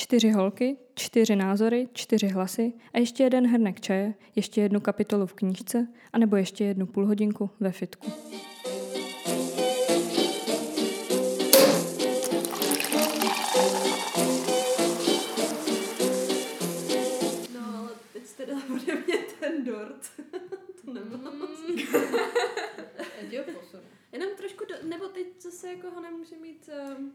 Čtyři holky, čtyři názory, čtyři hlasy a ještě jeden hrnek čaje, ještě jednu kapitolu v knížce, anebo ještě jednu půlhodinku ve fitku. No, ale teď jste dala ode mě ten dort. to nebylo posunu. Jenom trošku, do, nebo teď zase jako ho nemůže mít um,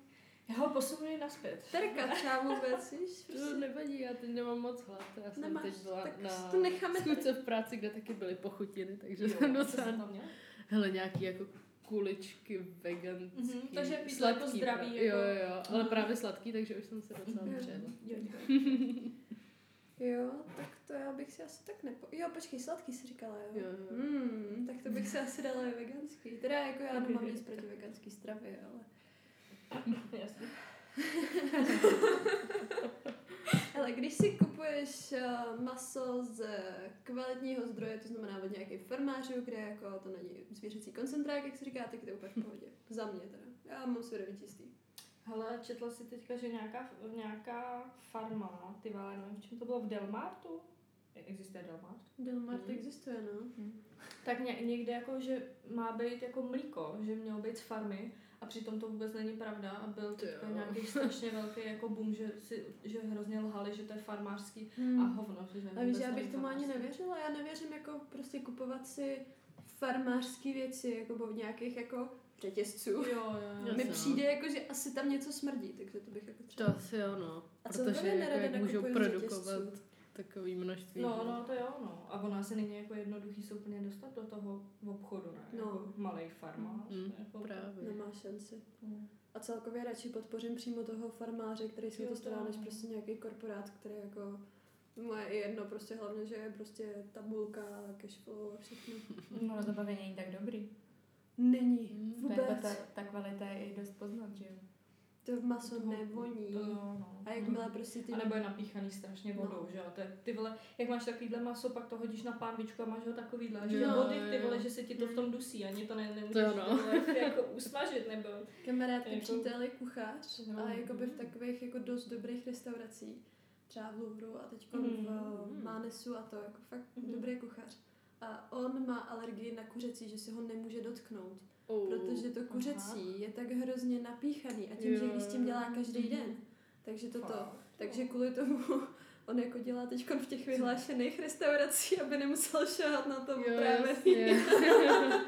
Já ho posunu naspět. terka třeba vůbec, víš? To Prostě. nevadí, já teď nemám moc hlad. Já jsem Nemáš, teď byla tak na to necháme tady. v práci, kde taky byly pochutiny, takže jsem docela... tam měl? Hele, nějaký jako kuličky veganský. Mhm, takže jako zdravý, pra- Jo, jako- jo, jo, ale Mhm. právě sladký, takže už jsem se docela Mhm. přejela. Jo, jo. Jo, tak to já bych si asi tak nepo... Jo, počkej, sladký si říkala, jo? Jo, jo. Hmm, tak to bych si asi dala i veganský. Teda jako já nemám nic proti veganský stravě, ale... Ale když si kupuješ uh, maso z kvalitního zdroje, to znamená od nějakých farmářů, kde jako to není zvířecí koncentrák, jak se říká, tak je to úplně v pohodě. Za mě teda. Já mám svědomí čistý. Hele, četla si teďka, že nějaká, nějaká farma, ty vole, nevím, v čem to bylo, v Delmartu? Existuje Delmart? Delmart Mhm. existuje, no. Tak ně, někde jako, že má být jako mlíko, že mělo být z farmy a přitom to vůbec není pravda a byl teďka jo. nějaký strašně velký jako boom, že, si, že hrozně lhali, že to je farmářský Hmm. a hovno. Že A víš, já bych tomu ani farmářský. nevěřila. Já nevěřím jako prostě kupovat si farmářské věci, jako od nějakých jako řetězců. Jo, jo, jo. Mi no. přijde jako, že asi tam něco smrdí, takže to bych jako To třeba... asi jo, no. A Protože jako, jak můžou produkovat řetězců. Takový množství. No, no, to jo, no. A ono asi není jako jednoduchý se úplně dostat do toho obchodu, ne? No. Jako malej farmář. Mm, jako právě. Nemá šanci. Mm. A celkově radši podpořím přímo toho farmáře, který si to stará, než prostě nějaký korporát, který jako Moje je jedno, prostě hlavně, že je prostě tabulka, cashflow a všechno. No, to zabavení není tak dobrý. Není, jako vůbec. ta, ta kvalita je i dost poznat, že jo? To maso Toho- nevoní. To no. A jakmile prostě ty... A nebo je napíchaný strašně vodou, No. že jo? To je, ty vole, jak máš takovýhle maso, pak to hodíš na pánvičku a máš ho takovýhle. A že vody, ty jo. vole, že se ti to v tom dusí, ani to ne, nemůžeš To jo, no. vole, jako usmažit, nebo... Kamarádky Jako- přítel je kuchař No. a jakoby v takových jako dost dobrých restauracích, třeba v Louvru a teď Mm. v Mánesu a to, jako fakt Mhm. dobrý kuchař. A on má alergii na kuřecí, že si ho nemůže dotknout, Oh. protože to kuřecí je tak hrozně napíchaný a tím, že Jo. když s tím dělá každý den, takže to to. Fakt. Takže kvůli tomu on jako dělá teď v těch vyhlášených restauracích, aby nemusel šahat na to Jo, jasně.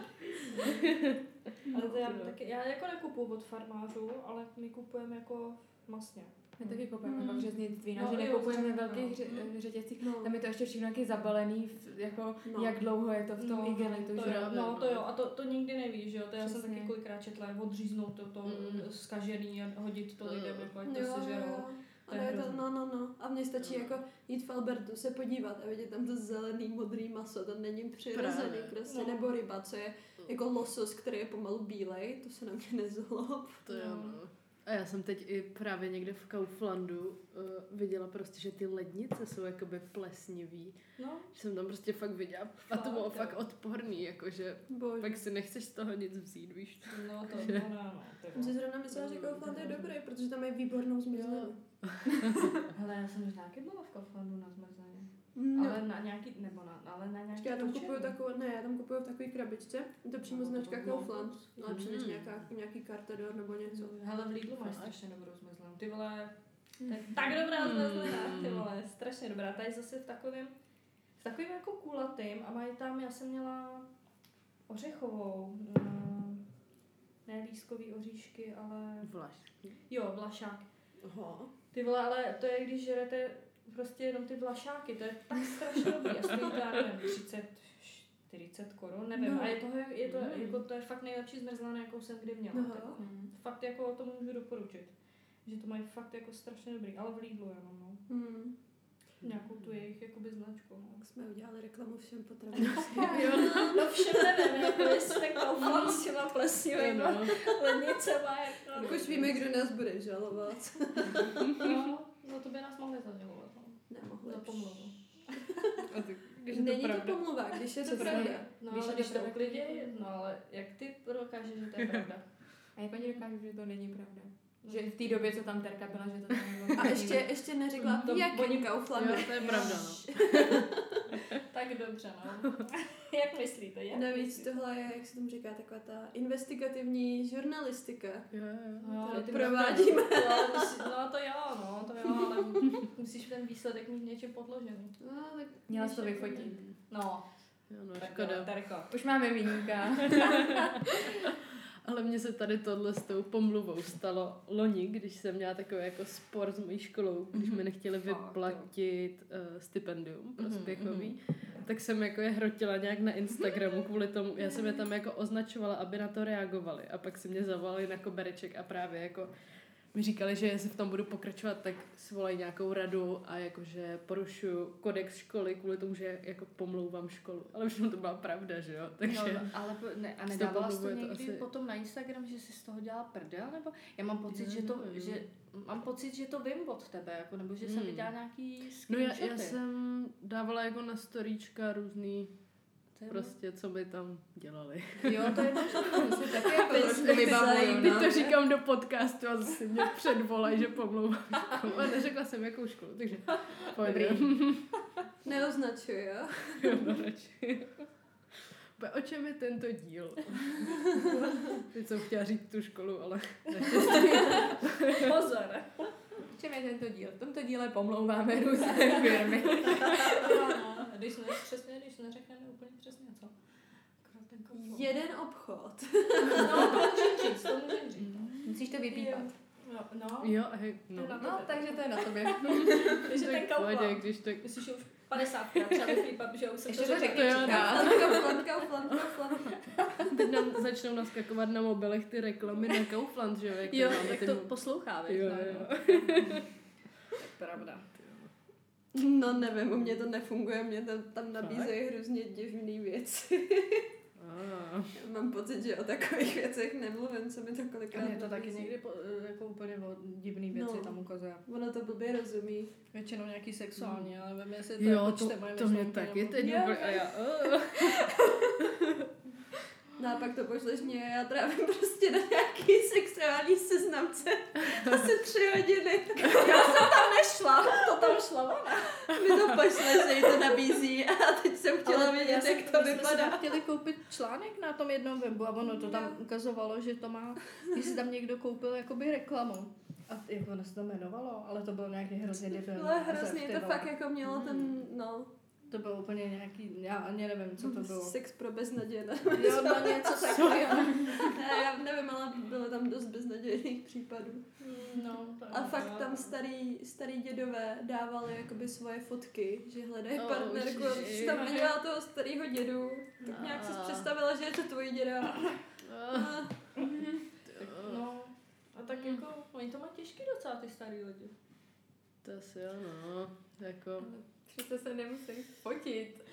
Ale to já, No. taky, já jako nekupuju od farmářů, ale my kupujeme jako masně. My taky kupujeme Mm. mm. řeznictví, no, No, že nekupujeme to- velkých no. ře- eh, řetězcích. No. Tam je to ještě všechno taky zabalený, v, jako No. jak dlouho je to v tom No, igelitu, to že jo, právě, no, no. to jo, a to, to nikdy nevíš, že jo, to já jsem taky kolikrát četla, jak odříznout to, to Mm. zkažený a hodit to lidem, Mm. jako ať to jo. To je to, no, no, no. A mně stačí Jo. jako jít v Albertu se podívat a vidět tam to zelený, modrý maso, to není přirozený Právě. prostě, No. nebo ryba, co je jako losos, který je pomalu bílej, to se na mě nezlob. To jo, No. No. A já jsem teď i právě někde v Kauflandu uh, viděla prostě, že ty lednice jsou jakoby plesnivý. No, Že jsem tam prostě fakt viděla a to bylo fakt odporný, jakože Bože. pak si nechceš z toho nic vzít, víš. no to, no, no, no, to Jsem si jo. zrovna myslela, že Kaufland je dobrý, protože tam je výbornou zmrzlinu. Hele, já jsem možná taky byla v Kauflandu na zmrzlině. No. Ale na nějaký, nebo na, ale na nějaký já tam kupuju takovou, ne, já tam kupuju v takové krabičce, je to přímo No, značka Kaufland, no lepší než Mm. nějaká, nějaký Cartador nebo něco. Hele, v Lidlu máš strašně dobrou zmrzlinu. Ty vole, to je tak dobrá zmrzlina, ty vole, strašně dobrá. Tady zase v takovém, v takovém jako kulatým a mají tam, já jsem měla ořechovou, mm, ne lískový oříšky, ale Vlašský. jo, vlašák. Aha. Ty vole, ale to je, když žerete prostě jenom ty vlašáky, to je tak strašně dobrý. A stojí to, já nevím, 30, 40 korun, nevím. No. A je to, je to, Mm. jako, to je fakt nejlepší zmrzlina, jakou jsem kdy měla. Aha. Jako, Mm. fakt jako to můžu doporučit. Že to mají fakt jako strašně dobrý, ale v Lidlu jenom, no. Hmm. Nějakou tu jejich jakoby značku, no. Tak jsme udělali reklamu všem potravinám. No všem nevím, jako jestli Kaufland s těma plesnivými No. lednicema, jako. Tak už víme, kdo nás bude žalovat. No, no to by nás mohli zažalovat, no. Nemohli. Za pomluvu. Když je Není to to, pravda. pomluva, když je to pravda. No, Když- ale když to to uklidí. no ale jak ty dokážeš, že to je pravda? A jak oni dokážou, že to není pravda? Že v té době, co tam Terka byla, že to tam bylo. A ještě, ještě neřekla, To v jakém oni- Kauflandu. Jo, to je pravda, no. tak dobře, no. Jak myslíte, jak Navíc myslíte? tohle je, jak se tomu říká, taková ta investigativní žurnalistika. Jo, jo. No, provádíme. No, no to jo, no, to jo, ale musíš ten výsledek mít něčím podložený. No, tak Měla jsi to vyfotit. No, Jo, no, tak škoda. jo. Už máme výjimka. Ale mně se tady tohle s tou pomluvou stalo loni, když jsem měla takový jako spor s mojí školou, když mi nechtěli Fakt, jo. vyplatit uh, stipendium Mhm, prospěchový, tak jsem jako je hrotila nějak na Instagramu kvůli tomu, já jsem je tam jako označovala, aby na to reagovali. A pak si mě zavolali na kobereček a právě jako mi říkali, že jestli v tom budu pokračovat, tak svolají nějakou radu a jakože porušuju kodex školy kvůli tomu, že jako pomlouvám školu. Ale už to byla pravda, že jo? Takže... No, ale ne, a nedávala jsi to je to někdy asi- potom na Instagram, že jsi z toho dělala prdel, nebo já mám pocit, Jo, že to, jo. že mám pocit, že to vím od tebe, jako, nebo že jsem Hmm. viděla nějaký No já, screenshoty. já jsem dávala jako na storíčka různý, To je prostě, co by tam dělali. Jo, to je možné, to si taky jako Teď zajímavý. Teď no. to říkám do podcastu a zase mě předvolají, že pomlouvám školu. A neřekla jsem jakou školu, takže pojď. Neoznačuj, jo? Jo, no, radši. O čem je tento díl? Teď jsem chtěla říct tu školu, ale Pozor. V čem je tento díl? V tomto díle pomlouváme různé firmy. No, když ne, přesně, když neřekneme úplně přesně co. Jeden obchod. No, to můžem říct, to můžem říct. Musíš to vypípat. No, no. jo, hej, no. To je na No, takže to je na tobě. Takže ten Tak kaufland. když tak... Myslíš, že už 50 krát třeba vypípat, že už jsem Ještě to to řekla. no. Kaufland, Kaufland. Teď nám začnou naskakovat na mobilech ty reklamy na Kaufland, že jo? Jak Jo, jak to poslouchá, Jo, no, jo. no. Pravda. No nevím, u mě to nefunguje, mě to tam nabízejí hrozně divný věci. Ah. Mám pocit, že o takových věcech nemluvím, co mi to A kolikrát mě to taky někdy po, jako úplně o divný věci No. tam ukazuje. Ono to blbě rozumí. Většinou nějaký sexuální, ale nevím, jestli to Jo, jako to, to mě taky nebo- teď Jo, úplně, a já, oh. No a pak to pošleš mě a já trávím prostě na nějaký sexuální seznamce asi tři hodiny. Nešla, to tam šla ona. Mi to pošle, že jí to nabízí a teď jsem chtěla Ale vědět, já jsem- jak to my jsme vypadá. tam chtěli koupit článek na tom jednom webu a ono to tam ukazovalo, že to má, jestli tam někdo koupil jakoby reklamu. A jak ono se to jmenovalo, ale to bylo nějaký hrozně debilní. Ale hrozně to fakt jako mělo ten, no, To bylo úplně nějaký, já ani nevím, co to bylo. sex pro beznadějné. Jo, no něco takového. Ne, já nevím, ale bylo tam dost beznadějných případů. No, to A fakt tam starý, starý dědové dávali jakoby svoje fotky, že hledají Oh, partnerku. Jsi tam viděla toho starého dědu, tak nějak si Ah. představila, že je to tvůj děda. A No, a tak jako, oni to mají těžký docela, ty starý lidi. To asi jo, no. Jako, Přece se nemusí fotit.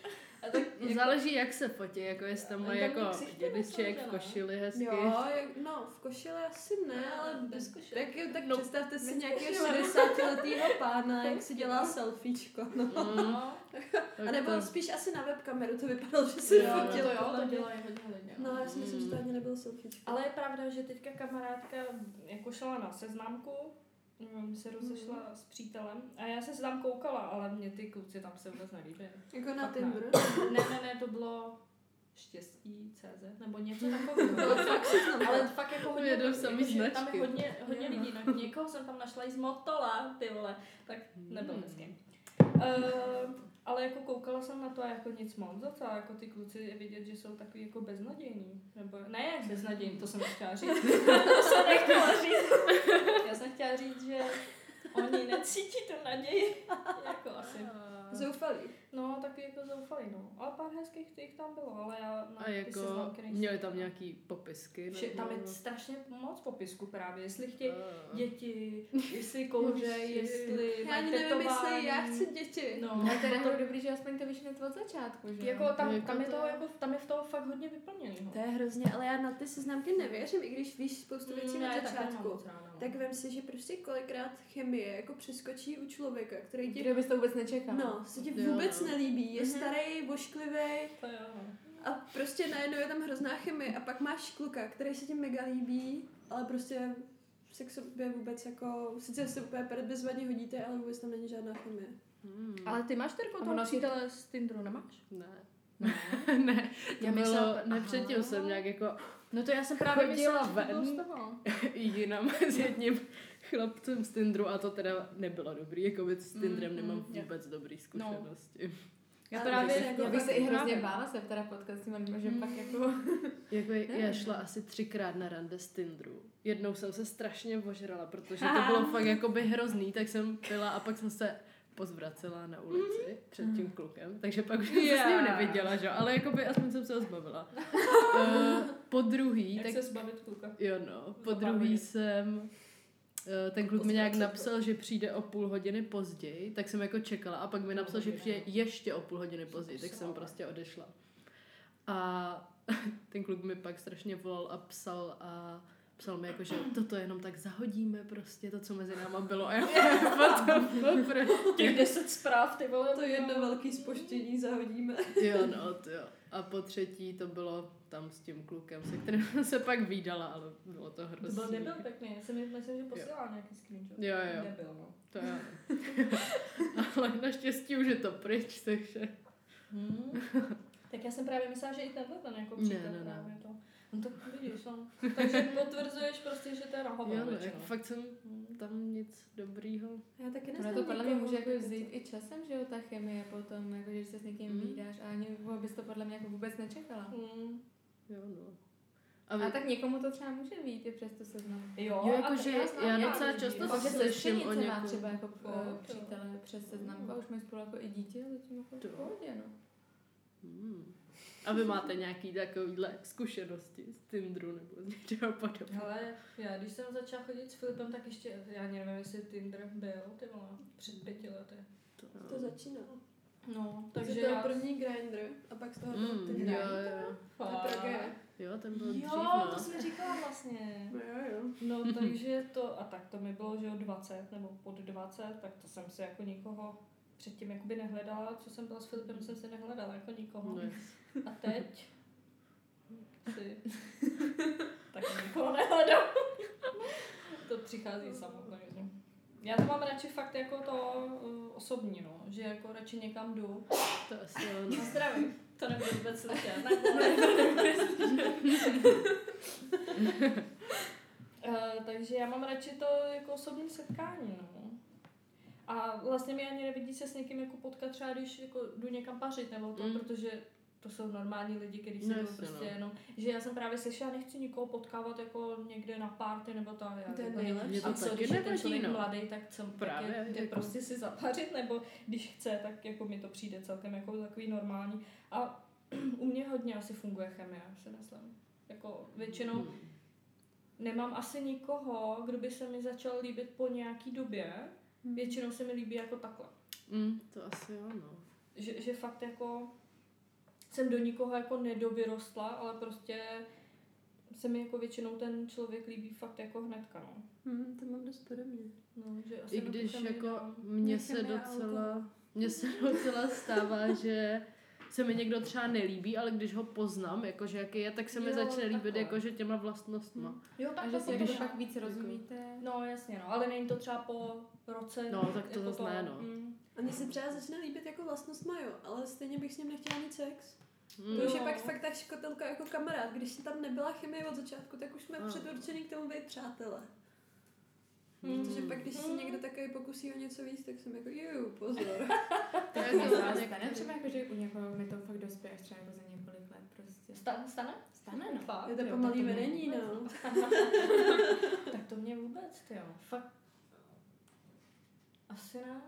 A tak jako, záleží, jak se fotí, jako jestli tam mají jako dědeček v ne? košili hezky. Jo, no, v košile asi ne, ale bez košile. tak, tak No, představte si nějakého košile. 60 letého pána, jak si dělá selfiečko. No. Mm, no, tak A nebo to- spíš asi na webkameru to vypadalo, že se Jo, To fotil. jo, podle to mě. dělají hodně lidí. No, já si myslím, že to ani nebylo selfiečko. ale je pravda, že teďka kamarádka jako šla na seznamku, mm, se rozešla s přítelem a já jsem se tam koukala, ale mě ty kluci tam se vůbec nelíbí. Jako na Fakt ne. Tinder. Ne, ne, ne, to bylo štěstí CZ, nebo něco takového. To fakt. Ale fakt jako hodně, Jedou jakože tam je hodně, hodně lidí. No, někoho jsem tam našla i z Motola, ty vole, tak nebyl Hmm. hezký. Uh, ale jako koukala jsem na to a jako nic moc docela, jako ty kluci je vidět, že jsou takový jako beznadějní. Nebo ne jak beznadějní, to jsem nechtěla říct. to jsem nechtěla říct. Já jsem chtěla říct, že oni necítí tu naději. jako asi. Zoufalý. No, taky jako zoufalý, no. Ale pár hezkých těch tam bylo, ale já na A ty jako nejsem. měli tam nějaký popisky? Vše, tam je strašně moc popisku právě, jestli chtějí Ah. děti, jestli kouřejí, jestli Já ani nevím, jestli já chci děti. No, Ale to je dobrý, že aspoň to víš hned od začátku, že jako jo? tam, Jako tam, je to- toho, jako, tam je v toho fakt hodně vyplněného. To je hrozně, ale já na ty seznamky nevěřím, i když víš spoustu věcí Mm, na začátku. no. Tak vem si, že prostě kolikrát chemie jako přeskočí u člověka, který ti Kdo bys to vůbec nečekal? No, se ti vůbec no. Nelíbí, je Mhm. starý, vošklivý To jo, no. a prostě najednou je tam hrozná chemie a pak máš kluka, který se ti mega líbí, ale prostě se k sobě vůbec jako, sice se úplně bezvadně hodíte, ale vůbec tam není žádná chemie. Hmm. Ale ty máš Terko toho přítele z Tinderu, nemáš? Ne. Ne. ne, to Já bylo, myslela- ne, aha. předtím jsem nějak jako No to já jsem právě Chodila myslela, že to bylo ven. z toho. jinam s jedním chlapcem z Tinderu a to teda nebylo dobrý, jako by s Tinderem Mm, nemám mm, vůbec dobrý zkušenosti. Já Ale právě bych se Já bych se i hrozně bála se teda potkat s tím, že Mm. pak jako... Jako já šla asi třikrát na rande z Tinderu. Jednou jsem se strašně ožrala, protože to bylo fakt jako by hrozný, tak jsem pila a pak jsem se pozvracela na ulici před tím klukem, takže pak už jsem se s ním Yeah. neviděla, že? jo, ale jako by aspoň jsem se ho zbavila. uh, po druhý, Jak tak se zbavit kluka? Jo no, po druhý jsem, ten kluk mi nějak napsal, že přijde o půl hodiny později, tak jsem jako čekala a pak mi napsal, že přijde ještě o půl hodiny později, tak jsem prostě odešla. A ten kluk mi pak strašně volal a psal a psal mi jako, že toto jenom tak zahodíme prostě, to, co mezi náma bylo a já potom. Těch deset zpráv, ty vole. To jedno velký spoštění zahodíme. Jo no, to jo. A po třetí to bylo tam s tím klukem, se kterým jsem se pak výdala, ale bylo to To hrozný. byl nebyl pěkný, já my- myslím, že posílal nějaký screenshot. Jo, jo. Nebyl, no. To jo. Ale naštěstí už je to pryč, takže... Hmm. Tak já jsem právě myslela, že i tenhle ten jako Ne, příklad ne, ne. právě to. No tak vidíš, no. Takže potvrzuješ prostě, že to je na hovno Jo, no, jako fakt jsem tam nic dobrýho. Já taky neznám to podle mě může jako vzít i časem, že jo, ta chemie potom, jako že se s někým Mm. vídáš a ani bys to podle mě jako vůbec nečekala. Hmm. Jo, no. A, A vy, tak někomu to třeba může být i přes to seznam. Jo, Jo, a jako, tak že znám já pár docela často Jako, že slyším o má někom. třeba jako Fakt, uh, jo. přítele přes seznamku a už mají spolu jako i dítě, ale tím jako v pohodě, no. hmm. A vy máte nějaký takovýhle zkušenosti z Tinderu nebo z něčeho podobného? Hele, já když jsem začala chodit s Filipem, tak ještě, já nevím, jestli Tinder byl, ty vole, před pěti lety. To, To začínalo. No, Takže to byl já... první grinder a pak z toho byl Mm, ten jo, grinder. jo, jo, ten byl dřív, Jo, no. to jsi mi říkala vlastně. No jo, jo. No, takže to, a tak to mi bylo, že jo, 20 nebo pod 20, tak to jsem si jako nikoho předtím jakoby nehledala, co jsem byla s Filipem, jsem si nehledala jako nikoho. No, A teď si taky nikoho nehledám. to přichází samo, takže. Já to mám radši fakt jako to uh, osobní, no, že jako radši někam jdu. to asi jo, no. Na zdraví. To nebudu vůbec slyšet. Ne, ne. Uh, takže já mám radši to jako osobní setkání, no. A vlastně mi ani nevidí se s někým jako potkat třeba, když jako jdu někam pařit nebo to, Mm. protože to jsou normální lidi, kteří si No prostě no. jenom, že já jsem právě slyšela, nechci nikoho potkávat jako někde na party nebo to. Já, To je nejlepší. A co, když je ten člověk no. mladý, tak co, Právě, tak je, jde jako- prostě si zapařit, nebo když chce, tak jako mi to přijde celkem jako takový normální. A u mě hodně asi funguje chemie, si myslím. Jako většinou Hmm. nemám asi nikoho, kdo by se mi začal líbit po nějaký době. Většinou se mi líbí jako takhle. Mm, to asi jo, no. Že, že fakt jako jsem do nikoho jako nedovyrostla, ale prostě se mi jako většinou ten člověk líbí fakt jako hnedka, no. Hm, to mám dost podobně. no že asi I když jako mně Mě se docela, mně se docela stává, že se mi někdo třeba nelíbí, ale když ho poznám, jakože jaký je, tak se mi Jo, začne líbit takhle. jakože těma vlastnostma. Jo, A tak že to si jako já. fakt víc rozumíte. No jasně, no, ale není to třeba po roce. No, tak to jako zase ne, no. Mm. A mně se třeba začne líbit jako vlastnost majo, ale stejně bych s ním nechtěla mít sex. Mm. To už je No. pak fakt tak škotelka jako kamarád. Když tam nebyla chemie od začátku, tak už jsme No. předurčený k tomu být přátelé. Mm. Protože pak, když se někdo takový pokusí o něco víc, tak jsem jako, ju, pozor. To je To stane třeba jako, že u někoho mi to fakt dospěje až třeba jako za několik let prostě. Stane? Stane? Stane, no. Fakt? Je to pomalý tak to vedení, vůbec no. Tak to mě vůbec, ty jo. Fakt. Asi ne.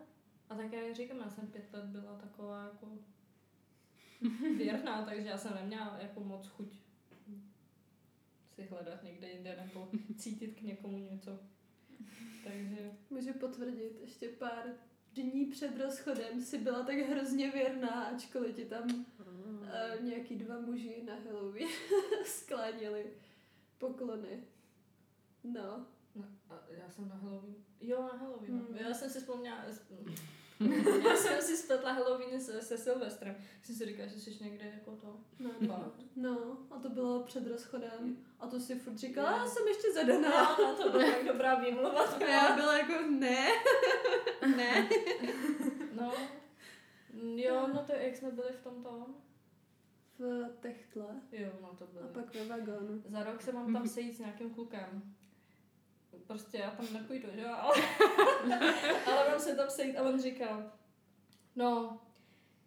A tak já říkám, já jsem pět let byla taková jako věrná, takže já jsem neměla jako moc chuť si hledat někde jinde nebo cítit k někomu něco. Takže Můžu potvrdit, ještě pár dní před rozchodem si byla tak hrozně věrná, ačkoliv ti tam uh, nějaký dva muži na Halloween skláněli poklony. No. No, a já jsem na Halloween. Jo, na Halloween. Hmm. Hmm. Já jsem si vzpomněla, Já jsem si spletla Halloween se, se Silvestrem. Jsem si říkala, že jsi někde jako to. No, Fakt. no, a to bylo před rozchodem. A to si furt říkala, já jsem ještě zadaná. No, to byla tak dobrá výmluva. A já byla jako, ne, ne. No. Jo, no to jak jsme byli v tom tom. V techtle Jo, no to a bylo. pak ve vagónu. Za rok se mám tam sejít s nějakým klukem. Prostě já tam nepůjdu, že jo? Ale, ale mám se tam sejít a on říkal, no,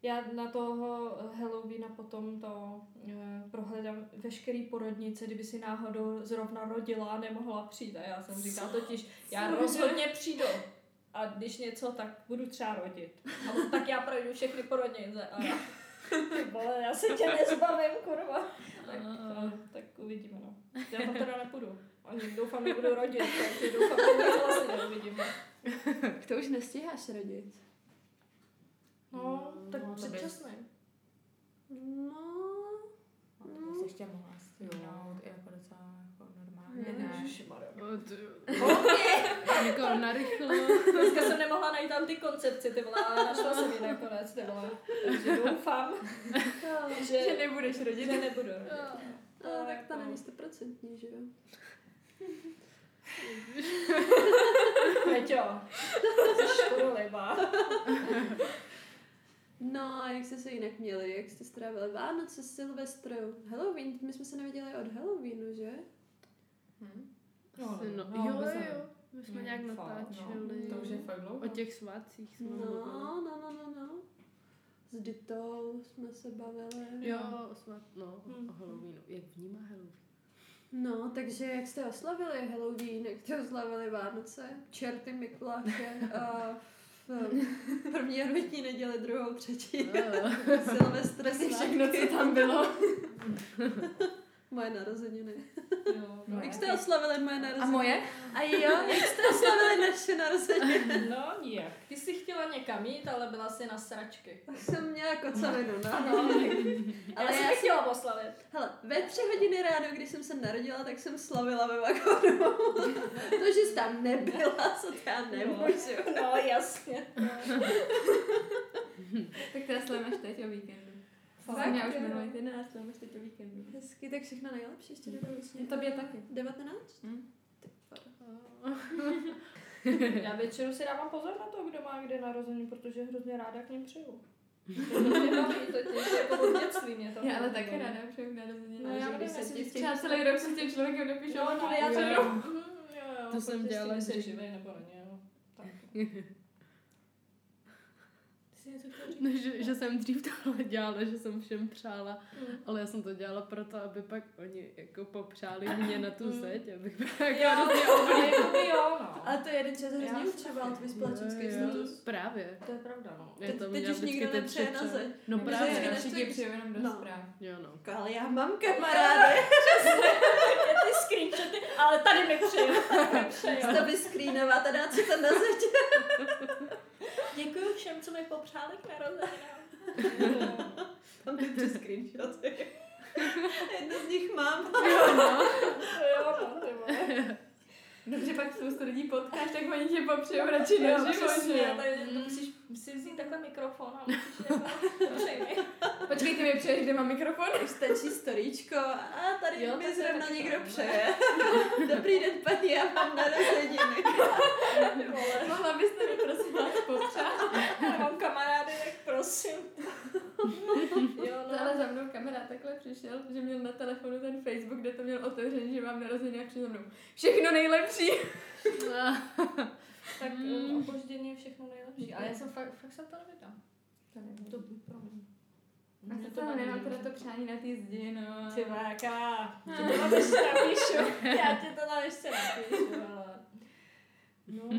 já na toho Halloweena potom to e, prohledám veškerý porodnice, kdyby si náhodou zrovna rodila a nemohla přijít. A já jsem říkala totiž, já rozhodně přijdu. A když něco, tak budu třeba rodit. A tak já projdu všechny porodnice. A vole, já se tě nezbavím, kurva. Tak, no, tak uvidíme, no. Já tam teda nepůjdu. Ani doufám, nebudu rodit, takže doufám, že vlastně neuvidíme. To už nestíháš rodit. No, tak No, to bys- předčasný. No, No, to bys ještě mohla stihnout i jako docela jako normálně, Ne. ne? Ježišmarja. O, ty- Jako narychlo. Dneska jsem nemohla najít tam ty koncepci, ty vole, ale našla jsem ji nakonec, ty vole. Takže doufám, že, Že nebudeš rodit. že nebudu rodit. no, tak to není stoprocentní, že jo? Peťo, jsi škodolibá. No a jak jste se jinak měli? Jak jste strávili Vánoce, Silvestr, Halloween? My jsme se neviděli od Halloweenu, že? Hm? No, no, no, no, jo, ne. jo. My jsme Mm, nějak fakt, natáčeli. To už je fakt dlouho. O těch svátcích jsme No, mluvili. no, no, no, no. S Ditou jsme se bavili. Jo, o svát, no, Mm. o Halloweenu. Jak vnímá Halloween? No, takže jak jste oslavili Halloween, jak jste oslavili Vánoce, čerty Mikuláše a v první adventní neděli, druhou, třetí, Silvestr, Asi svátky, všechno, co tam bylo. moje narozeniny. Jo, no. Jak jste oslavili moje narozeniny? A moje? A jo, jak jste oslavili naše narozeniny? No, nijak. Ty jsi chtěla někam jít, ale byla jsi na sračky. Jsem měla kocavinu, no. Ano, Ale ale já já jsem chtěla oslavit. Hele, ve tři hodiny ráno, když jsem se narodila, tak jsem slavila ve vagónu. to, že jsi tam nebyla, co to já nemůžu. No, jasně. Tak teda slavíme až teď o víkendu. Fakt, Fakt, já už minulý týden a slavíme až teď o víkendu. Hezky, tak všechno nejlepší ještě do budoucna. Tobě taky. 19? Hm? Já většinou si dávám pozor na to, kdo má kde narození, protože hrozně ráda k ním přijdu. To jako to Já ale taky ráda přeju narozeniny. No, já nevím, když se jestli třeba celý rok se s tím člověkem nepíšu, ale no, já to To jsem dělala dřív. živej nebo není, jo. Jsi něco chtěla říct? No, že, že jsem dřív tohle dělala, že jsem všem přála, Mm. ale já jsem to dělala proto, aby pak oni jako popřáli mě na tu Mm. zeď, abych byla jako Jo, hrozně jo, no. Ale to jeden čas hrozně určoval tvůj společenský status. Právě. To je pravda, no. Teď- to teď už nikdo nepřeje na zeď. No Že právě. Všichni přijou jenom do No. zpráv. Jo no. Ale já mám kamarády. ty screenshoty, ale tady mi přeju, tady mi přeju. to vyskrínovat a dát si to na zeď. Co mi popřáli k narozeninám. Tam ty tři screenshoty. Jedno z nich mám. Jo, no, ty vole. Dobře, pak spoustu lidí potkáš, tak oni tě popřejou radši na živo, že jo? to musíš si vzít takhle mikrofon a musíš jako. Počkej, ty mi přeješ, kde mám mikrofon? Už stačí storíčko a tady Jo, mi zrovna někdo přeje. Dobrý den, paní, já mám narozeniny. Vole, Mohla byste mi prosím vás popřát? já mám kamarády, tak prosím. Jo, To no. ale za mnou kamarád takhle přišel, že měl na telefonu ten Facebook, kde to měl otevřený, že mám narozeniny a přišel za mnou. Všechno nejlepší! Tak Mm. mm. opoždění je všechno nejlepší. Ale já jsem fakt, fakt jsem to nevydám. To nevím. To promiň. A to vadí, nemám teda to přání na té zdi, no. Ty váka, ti to napíšu. Já ti to tam ještě napíšu, ale... No,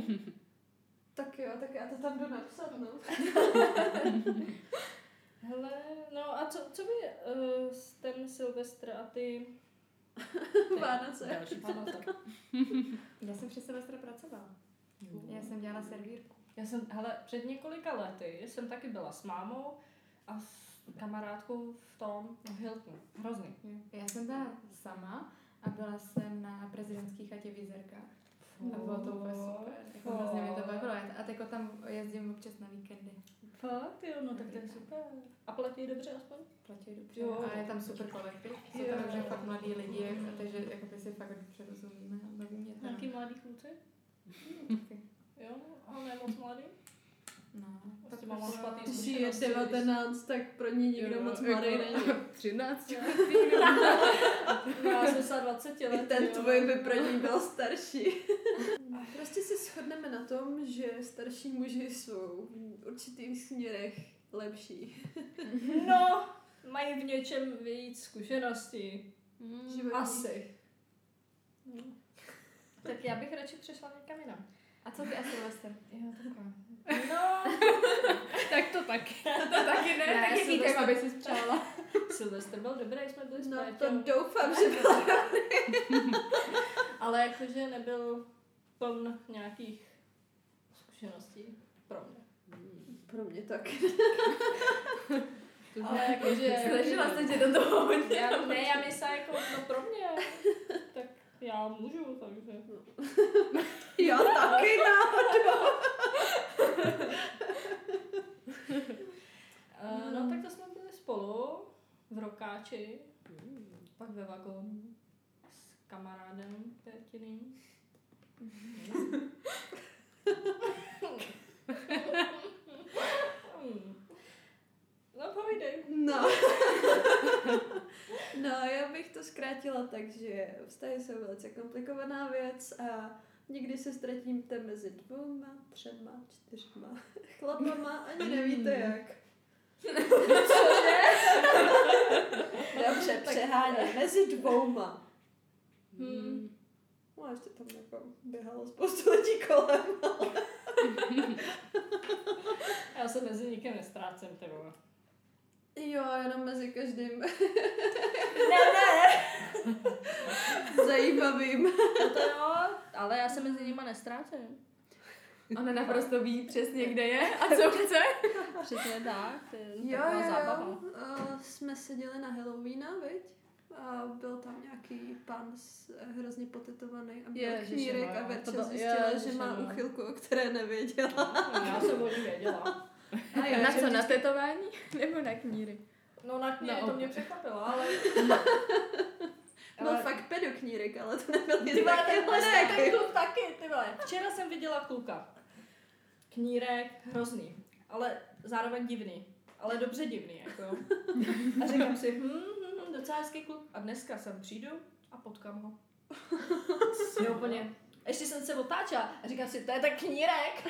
Tak jo, tak já to tam jdu napsat, no. hele, no a co, co by uh, ten Silvestr a ty... Vánoce. Další Vánoce. Já jsem přes Silvestra pracovala. Já jsem dělala servírku. Já jsem, hele, před několika lety jsem taky byla s mámou a s kamarádkou v tom v Hiltonu. Hrozný. Já jsem byla sama a byla jsem na prezidentské chatě v Jizerkách. A bylo to úplně super. Jako hrozně mě to bavilo. A teď tam jezdím občas na víkendy Fakt, jo, no tak to je super. A platí dobře aspoň? Platí dobře. Jo. A je tam super kolektiv. Jsou tam takže fakt mladí lidi, jak- takže jako by si fakt dobře rozumíme a baví mě to. Nějaký mladý kluci? Taky. Jo, ale ne moc mladý. No, Prostě mám špatný Když jí je zkušenosti, 19, tak pro ní nikdo Jo, moc jako- mladý není. 13. No, já jsem se 20 I let. ten jo. tvůj by pro ní byl starší. Prostě se shodneme na tom, že starší muži jsou v určitých směrech lepší. No, mají v něčem víc zkušeností. Životní. Asi. No. Tak já bych radši přešla někam jinam. A co ty a Silvestr? Jo, takhle. No, Tak to taky. To taky ne, Ne, tak jaký Silvestr- téma by si přála? Silvestr byl dobrý, jsme byli s No Péťou. to doufám, že byla. Ale jakože nebyl pln nějakých zkušeností pro mě. Pro mě tak. Ale jakože... Snažila se tě do toho hodně. Já, ne, já myslím jako, no pro mě. Tak já můžu, takže... Já taky náhodou. Uh, no tak to jsme byli spolu v Rokáči, pak ve vagónu s kamarádem Pétiným. Hmm. No povídej. No. no, já bych to zkrátila tak, že vztahy jsou velice komplikovaná věc a někdy se ztratíte mezi dvouma, třema, čtyřma chlapama, ani nevíte jak. Dobře, přeháně. Mezi dvouma. Hmm. No a ještě tam jako běhalo spoustu lidí kolem. Já se mezi nikým nestrácím, ty vole. Jo, jenom mezi každým Ne, ne! zajímavým. No to jo, ale já se mezi nima nestrácím. Ona naprosto ví přesně, kde je a co chce. Přesně tak, to je Jo, jo, zábava. jo. Uh, jsme seděli na Halloweena, viď? A byl tam nějaký pán s, eh, hrozně potetovaný a měl knírek no a Verča byl- zjistila, ježiši, že má no. uchylku, o které nevěděla. Já jsem o ní věděla. A já, Na co, na vždycky- tetování? Nebo na kníry? No na knihy Na to mě překvapilo, ale... Byl fakt pedoknírek, ale to nebyl nic Ty vole, taky, ty vole. Včera jsem viděla kluka. Knírek, hrozný, ale zároveň divný. Ale dobře divný, jako. A říkám si, hm, hm, hm, docela hezký kluk. A dneska sem přijdu a potkám ho. Jo, úplně. Ještě jsem se otáčela a říkám si, to je ten knírek.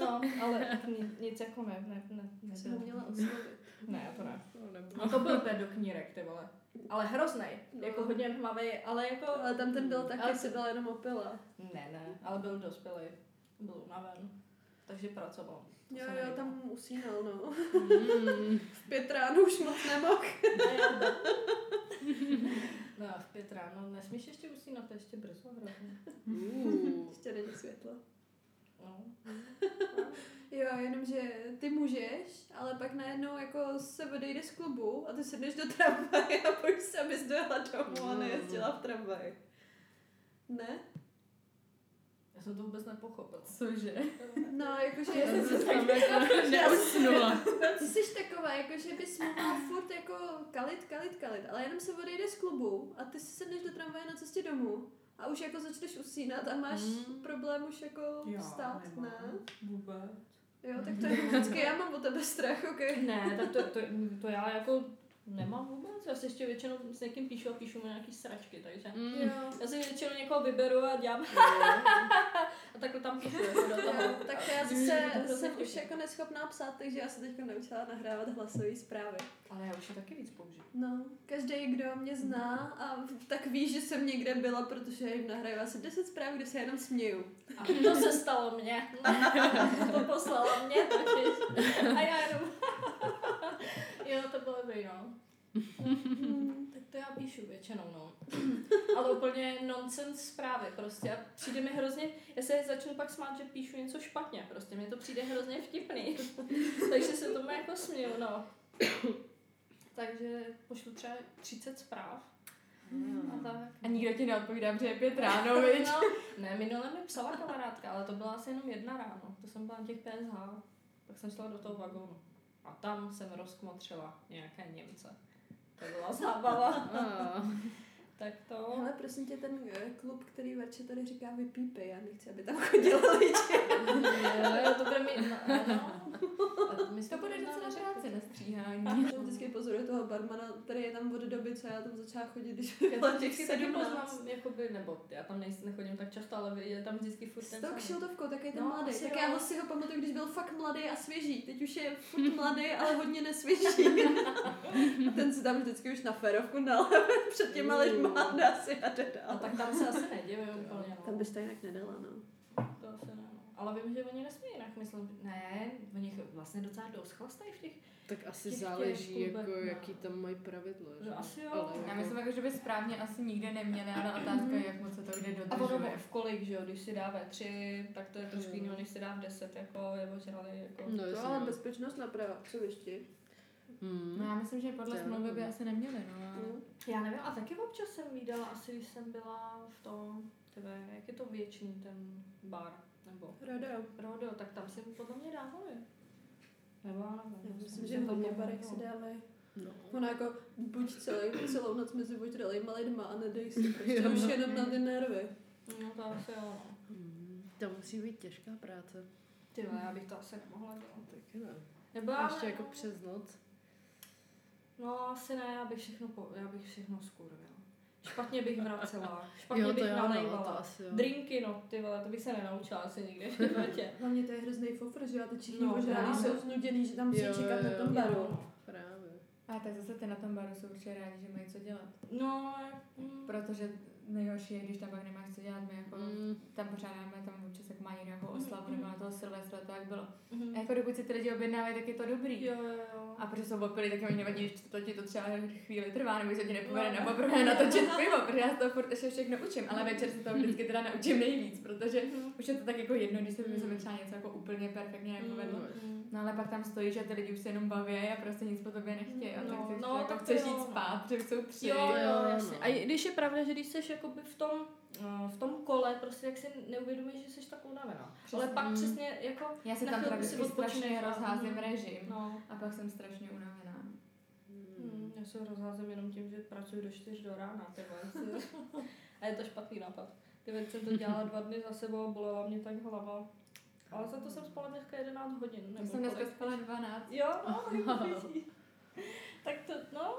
No, ale ni- nic jako ne, ne, ne, Jsem ho nebylo. měla oslovit. Ne, to ne. Nebylo. No to byl pedoknírek, ty vole. Ale hroznej, No. jako hodně tmavý, ale jako... Ale tam ten byl taky, Ale se byla jenom opila. Ne, ne, ale byl dospělý. Byl unaven. Takže pracoval. To Jo, se jo, nelíbilo. tam usínal, no. Mm. V pět ráno už moc nemohl. No, v pět ráno. Nesmíš ještě usínat, to je ještě brzo hrozně. Uh. Ještě není světlo. No. Jo, jenomže ty můžeš, ale pak najednou jako se odejde z klubu a ty sedneš do tramvaje a bojíš se, abys dojela domů a nejezdila v tramvaji. Ne? Já jsem to vůbec nepochopila. Cože? No, jakože Já jsem se tam jako neusnula. ty jsi taková, jakože bys mohla furt jako kalit, kalit, kalit, ale jenom se odejde z klubu a ty si sedneš do tramvaje na cestě domů a už jako začneš usínat a máš Mm. problém už jako Já vstát, nemám. ne? Vůbec. Jo, tak to je vždycky, já mám o tebe strach, ok? Ne, tak to, to, to já jako nemám vůbec. Já si ještě většinou s někým píšu a píšu mu nějaký sračky, takže... Mm. Jo. Já si většinou někoho vyberu a dělám a takhle tam píšu jako do toho. Jo, tak já zase jsem už jako neschopná psát, takže já se teď naučila nahrávat hlasové zprávy. Ale já už je taky víc použiju. No, každý, kdo mě zná, a tak ví, že jsem někde byla, protože jim nahraju asi 10 zpráv, kde se jenom směju. A to se stalo mně. to poslala mě totiž. A já jenom... jo, to bylo dobrý, no. tak to já píšu většinou, no. Ale úplně nonsense zprávy prostě. A přijde mi hrozně, já se začnu pak smát, že píšu něco špatně, prostě mně to přijde hrozně vtipný. Takže se tomu jako směju, no. Takže pošlu třeba 30 zpráv. A tak. A nikdo ti neodpovídá, protože je pět ráno, viď? No, ne, minule mi psala kamarádka, ale to byla asi jenom jedna ráno. To jsem byla na těch PSH. Pak jsem šla do toho vagónu. A tam jsem rozkmotřila nějaké Němce. To byla zábava. Tak to... Ale prosím tě, ten eh, klub, který Verče tady říká vypípej, já nechci, aby tam chodili lidi. Jo, to bude mít... No, no. A my To jsme bude docela práce na stříhání. Já vždycky pozoruju toho barmana, který je tam od doby, co já tam začala chodit, když Já byla tam těch taky 17. poznám, jakoby, nebo já tam nejsem, nechodím tak často, ale je tam vždycky furt ten tou samý. kšiltovkou, tak je ten No, mladý. asi Tak jo. já ho si ho pamatuju, když byl fakt mladý a svěží. Teď už je furt mladý, ale hodně nesvěží. a ten si tam vždycky už na férovku dal před těma lidma a dá si a jde A tak tam se asi nedivím úplně. Tam bys to jinak nedala, no. To asi ne, no. Ale vím, že oni nesmí jinak, myslím. Ne, oni vlastně docela dost chlastají v těch... Tak asi těch- těch záleží, klubech, jako, no. jaký tam mají pravidla. že? No, asi jo. Ale Já jako- myslím, jako, že by správně asi nikde neměli, ale otázka je, jak moc se to kde A ono dodržuje. v kolik, že jo, když si dá ve tři, tak to je trošku jiného, než si dá v deset, jako je ožrali, jako... No, To ale no. bezpečnost naprava, co ještě? Hmm. No já myslím, že podle smlouvy by asi neměli, no. ale- Mm. Já nevím, a taky občas jsem viděla, asi když jsem byla v tom, tebe, jak je to věčný ten bar, nebo Rodeo. Rodeo, tak tam si podle mě dávali. Nebo. Já myslím, jsem že hodně to barech si dávají. No. Ona jako buď celý, celou noc mezi ožralýma lidma a nedej si prostě Jo. už jenom na ty nervy. No to asi jo, no. Hmm. To musí být těžká práce. Ty já bych to asi nemohla dělat. Taky ne. Nebo A ještě jako no. přes noc. No asi ne, já bych všechno, po, já bych všechno skurvila. Špatně bych vracela, špatně Jo, to bych jo, no, to nalejvala. asi jo. Drinky, no ty vole, to bych se nenaučila asi nikdy v životě. Hlavně to je hrozný fofr, že jo, a teď všichni No, ožralí právě. jsou znuděný, že tam musí čekat na tom baru. Jo. Právě. A tak zase ty na tom baru jsou určitě rádi, že mají co dělat. No, mm, Protože nejhorší je, když tam pak nemáš co dělat, my jako Mm. tam pořádáme, tam občas jak má někdo nějakou oslavu nebo na toho Silvestra, to jak bylo. mhm. A jako dokud si ty lidi objednávají, tak je to dobrý. Jo, jo, jo. A protože jsou opilí, tak mi nevadí, že to ti to třeba chvíli trvá, nebo že se ti nepovede No. na poprvé natočit pivo, protože já se to furt ještě všechno učím, ale večer se to vždycky teda naučím nejvíc, protože už je to tak jako jedno, když se mi Mm. třeba něco jako úplně perfektně nepovedlo. Mm. No ale pak tam stojí, že ty lidi už se jenom baví a prostě nic po tobě nechtějí. A No, tak, ty, no, jako tak to chceš jo, jít no. spát, že jsou tři. Jo, jo, jo, jasně. no. A když je pravda, že když jsi jakoby v tom, eh, v tom kole, prostě jak si neuvědomíš, že jsi tak unavená. Ale pak Mm. přesně jako Já si na tam si strašně rozházím Mhm. režim. No, A pak jsem strašně unavená. hmm, já se rozházím jenom tím, že pracuji do 4 do rána, ty vole. A je to špatný nápad. Ty věci jsem to dělala dva dny za sebou, bolela mě tak hlava. Ale za to jsem spala dneska 11 hodin. Já Nebo jsem dneska spala 12. Jo, no, vidíš. tak to, no,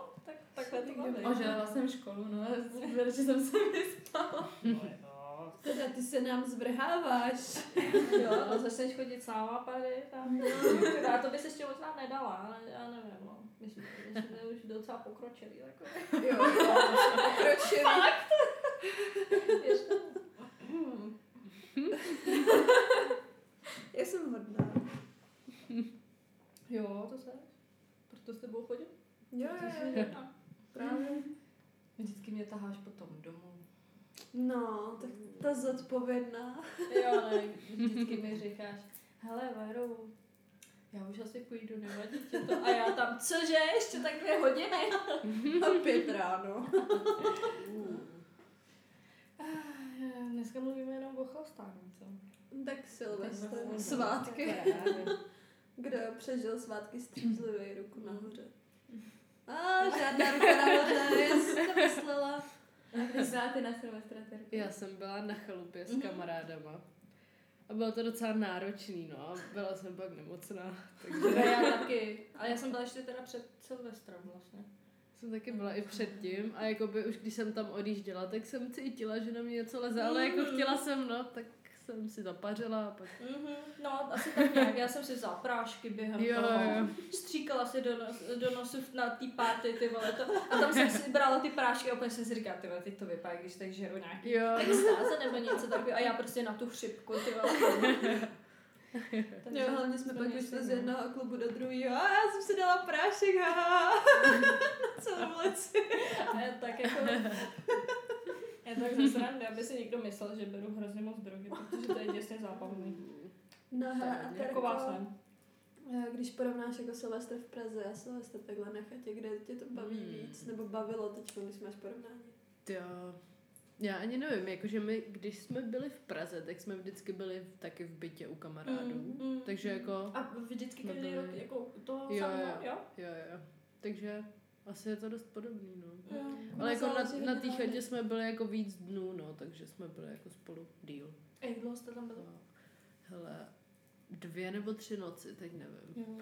tak takhle to máme. Ožrala jsem školu, no, že jsem se vyspala. Teda ty se nám zvrháváš. Jo, a začneš chodit sama pady tam. A to by se ještě možná nedala, ale já nevím, no. Myslím, že jsme už docela pokročili. Jako. Jo, pokročili. Hmm. Já jsem hodná. Jo, to se. Proto s tebou chodím. Jo, jo, jo. Právě. Vždycky mě taháš potom domů. No, tak ta zodpovědná. Jo, ne, vždycky mi říkáš, hele Vero, já už asi půjdu, nevadí tě to. A já tam, cože, ještě tak dvě hodiny? A pět ráno. Ah, Dneska mluvíme jenom o chlastání, co? Tak Silvestr. Svátky. Kdo přežil svátky střízlivý ruku nahoře? A žádná ruka nahoře, já jsem to myslela. A když sváty na Silvestra, Terku? Já jsem byla na chalupě s Mhm. kamarádama. A bylo to docela náročný, no. A byla jsem pak nemocná. Takže No, já taky. Ale já jsem byla ještě teda před Silvestrem vlastně. jsem taky byla i předtím. A jakoby už když jsem tam odjížděla, tak jsem cítila, že na mě něco leze. Ale jako chtěla jsem, no, tak jsem si zapařila a pak... Mhm, no, asi tak nějak. Já jsem si vzala prášky během Jo, toho. jo. Stříkala si do, nos, do nosu na té párty, ty vole. To, a tam jsem si brala ty prášky a úplně jsem si říkala, ty vole, teď to vypadá, když tak žeru nějaký Jo. extáze nebo něco takového. A já prostě na tu chřipku, ty vole. Takže Jo, hlavně jsme pak vyšli z jednoho klubu do druhého a já jsem si dala prášek, haha. Na celou leci. A já tak jako... Já tak ze srandy, aby si někdo myslel, že beru hrozně moc drogy, protože to je děsně zábavný. No hele, a Jako vás Terko, ne. eh, když porovnáš jako Silvestr v Praze a Silvestr takhle na chatě, kde tě to baví Hmm. víc, nebo bavilo teď, když máš porovnání? Jo. Já ani nevím, jakože my, když jsme byli v Praze, tak jsme vždycky byli v, taky v bytě u kamarádů. Mm, mm, takže mm. jako, A vždycky každý byli- rok jako to Jo, samé, jo. jo? jo, jo. Takže asi je to dost podobný, no. Jo. Ale jako na, na té chatě jsme byli jako víc dnů, no, takže jsme byli jako spolu díl. A jak dlouho jste tam byli? No. Hele, dvě nebo tři noci, teď nevím. Mm.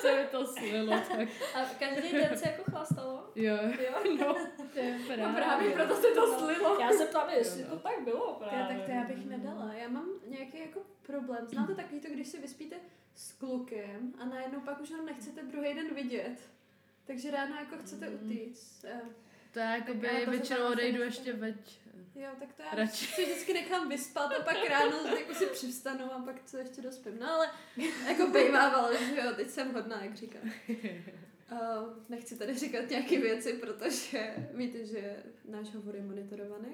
Se mi to slilo, tak. A každý den se jako chlastalo? Jo, Jo? no, to je právě. No právě proto se to slilo. Já se ptám, jestli Jo, to no. tak bylo právě. Já, tak to já bych nedala. Já mám nějaký jako problém. Znáte takový to, když si vyspíte s klukem a najednou pak už ho nechcete druhý den vidět. Takže ráno jako chcete Mm. utíct. Eh, To já jakoby to se většinou odejdu ještě večer. Jo, tak to já Radši. si vždycky nechám vyspat a pak ráno jako si přivstanu a pak co ještě dospím. No ale jako bejvávalo, že jo, teď jsem hodná, jak říkám. Uh, nechci tady říkat nějaké věci, protože víte, že náš hovor je monitorovaný.